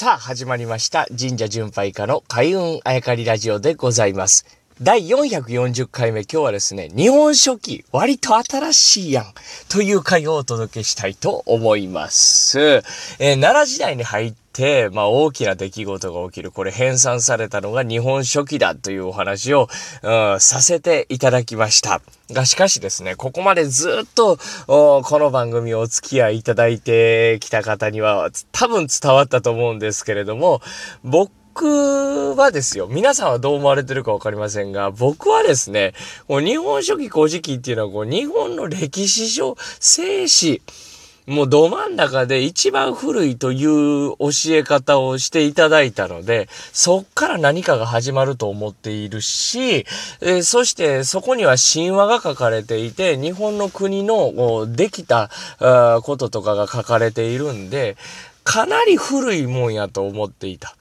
さあ、始まりました。神社巡拝家の開運あやかりラジオでございます。第440回目、今日はですね、日本書紀、割と新しいやん、という回をお届けしたいと思います。えー、奈良時代に入って、てまあ大きな出来事が起きる。これ編纂されたのが日本書紀だというお話を、うん、させていただきました。が、しかしですね、ここまでずっと、この番組をお付き合いいただいてきた方には、多分伝わったと思うんですけれども、僕はですよ、皆さんはどう思われてるかわかりませんが、僕はですね、もう日本書紀古事記っていうのはこう日本の歴史書、聖史、もうど真ん中で一番古いという教え方をしていただいたので、そっから何かが始まると思っているし、え、そしてそこには神話が書かれていて、日本の国のできたこととかが書かれているんで、かなり古いもんやと思っていた。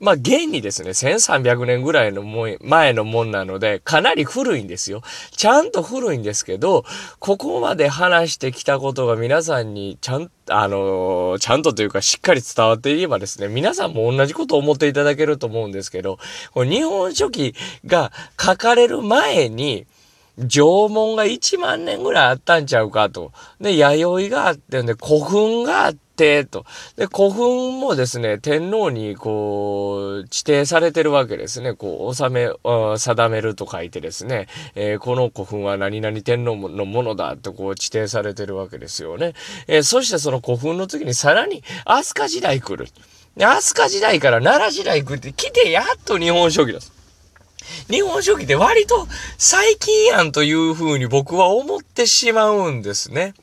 まあ、現にですね、1300年ぐらいのも前のもんなので、かなり古いんですよ。ちゃんと古いんですけど、ここまで話してきたことが皆さんにちゃん、あの、ちゃんとというかしっかり伝わっていればですね、皆さんも同じことを思っていただけると思うんですけど、日本書紀が書かれる前に、縄文が1万年ぐらいあったんちゃうかと。で、弥生があってんで、古墳があって、と。で、古墳もですね、天皇にこう、指定されてるわけですね。こう、収め、定めると書いてですね、えー、この古墳は何々天皇のものだとこう指定されてるわけですよね。えー、そしてその古墳の次にさらに飛鳥時代来る。飛鳥時代から奈良時代来って来てやっと日本書紀です。日本書紀って割と最近やんというふうに僕は思ってしまうんですね。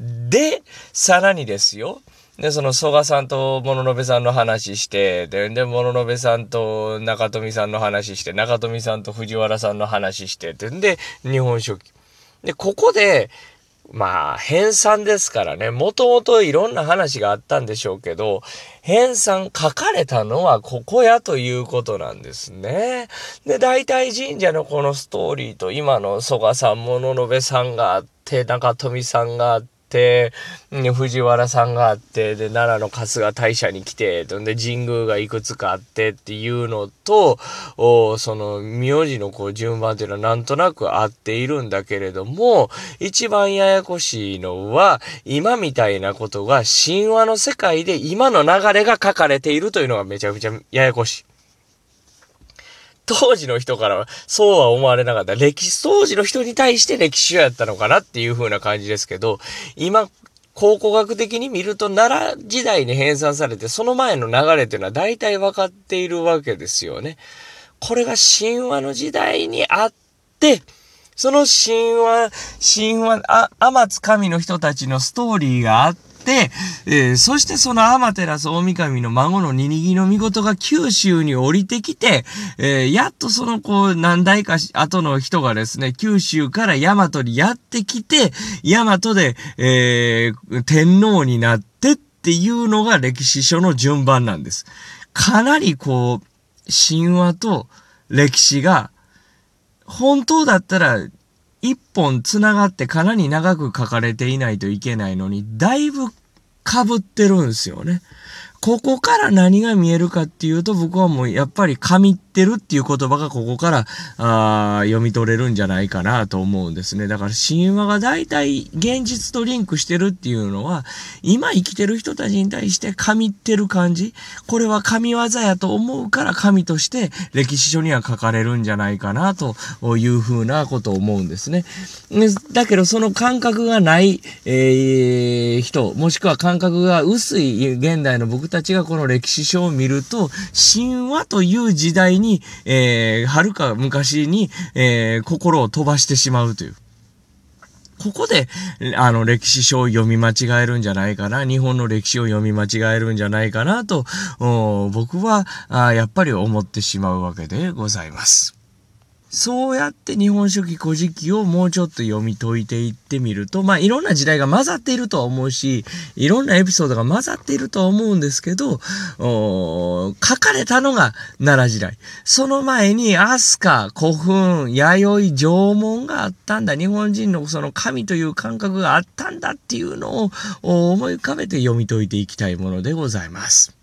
で、さらにですよ。で、その、曽我さんと物の部さんの話して、で、で、物部さんと中富さんの話して、中富さんと藤原さんの話して、で、で、日本書紀。で、ここで、まあ、編纂ですからね、もともといろんな話があったんでしょうけど、編纂書かれたのはここやということなんですね。で、大体神社のこのストーリーと今の曽我さん、物部さんがあって、中富さんがあって、、藤原さんがあって、で、奈良の春日大社に来て、で、神宮がいくつかあってっていうのと、おその、名字のこう順番っていうのはなんとなく合っているんだけれども、一番ややこしいのは、今みたいなことが神話の世界で今の流れが書かれているというのがめちゃくちゃややこしい。当時の人からはそうは思われなかった。歴史、当時の人に対して歴史書やったのかなっていう風な感じですけど、今、考古学的に見ると奈良時代に編纂されて、その前の流れっていうのは大体分かっているわけですよね。これが神話の時代にあって、その神話、神話、あ、天津神の人たちのストーリーがあって、、えー、そしてその天照大神の孫のニニギの御事が九州に降りてきて、えー、やっとそのこう何代か後の人がですね、九州から大和にやってきて、大和で、えー、天皇になってっていうのが歴史書の順番なんです。かなりこう、神話と歴史が、本当だったら一本繋がってかなり長く書かれていないといけないのに、だいぶ被ってるんですよね。ここから何が見えるかっていうと、僕はもうやっぱり神ってるっていう言葉がここからあ読み取れるんじゃないかなと思うんですね。だから神話が大体現実とリンクしてるっていうのは、今生きてる人たちに対して神ってる感じ。これは神業やと思うから神として歴史書には書かれるんじゃないかなというふうなことを思うんですね。だけどその感覚がない、えー、人、もしくは感覚が薄い現代の僕たちがこの歴史書を見ると、神話という時代に、えー、はるか昔に、えー、心を飛ばしてしまうという。ここで、あの、歴史書を読み間違えるんじゃないかな、日本の歴史を読み間違えるんじゃないかなと、僕はあ、やっぱり思ってしまうわけでございます。そうやって日本書紀古事記をもうちょっと読み解いていってみると、まあいろんな時代が混ざっているとは思うし、いろんなエピソードが混ざっているとは思うんですけど、書かれたのが奈良時代。その前に飛鳥、古墳、弥生、縄文があったんだ。日本人のその神という感覚があったんだっていうのを思い浮かべて読み解いていきたいものでございます。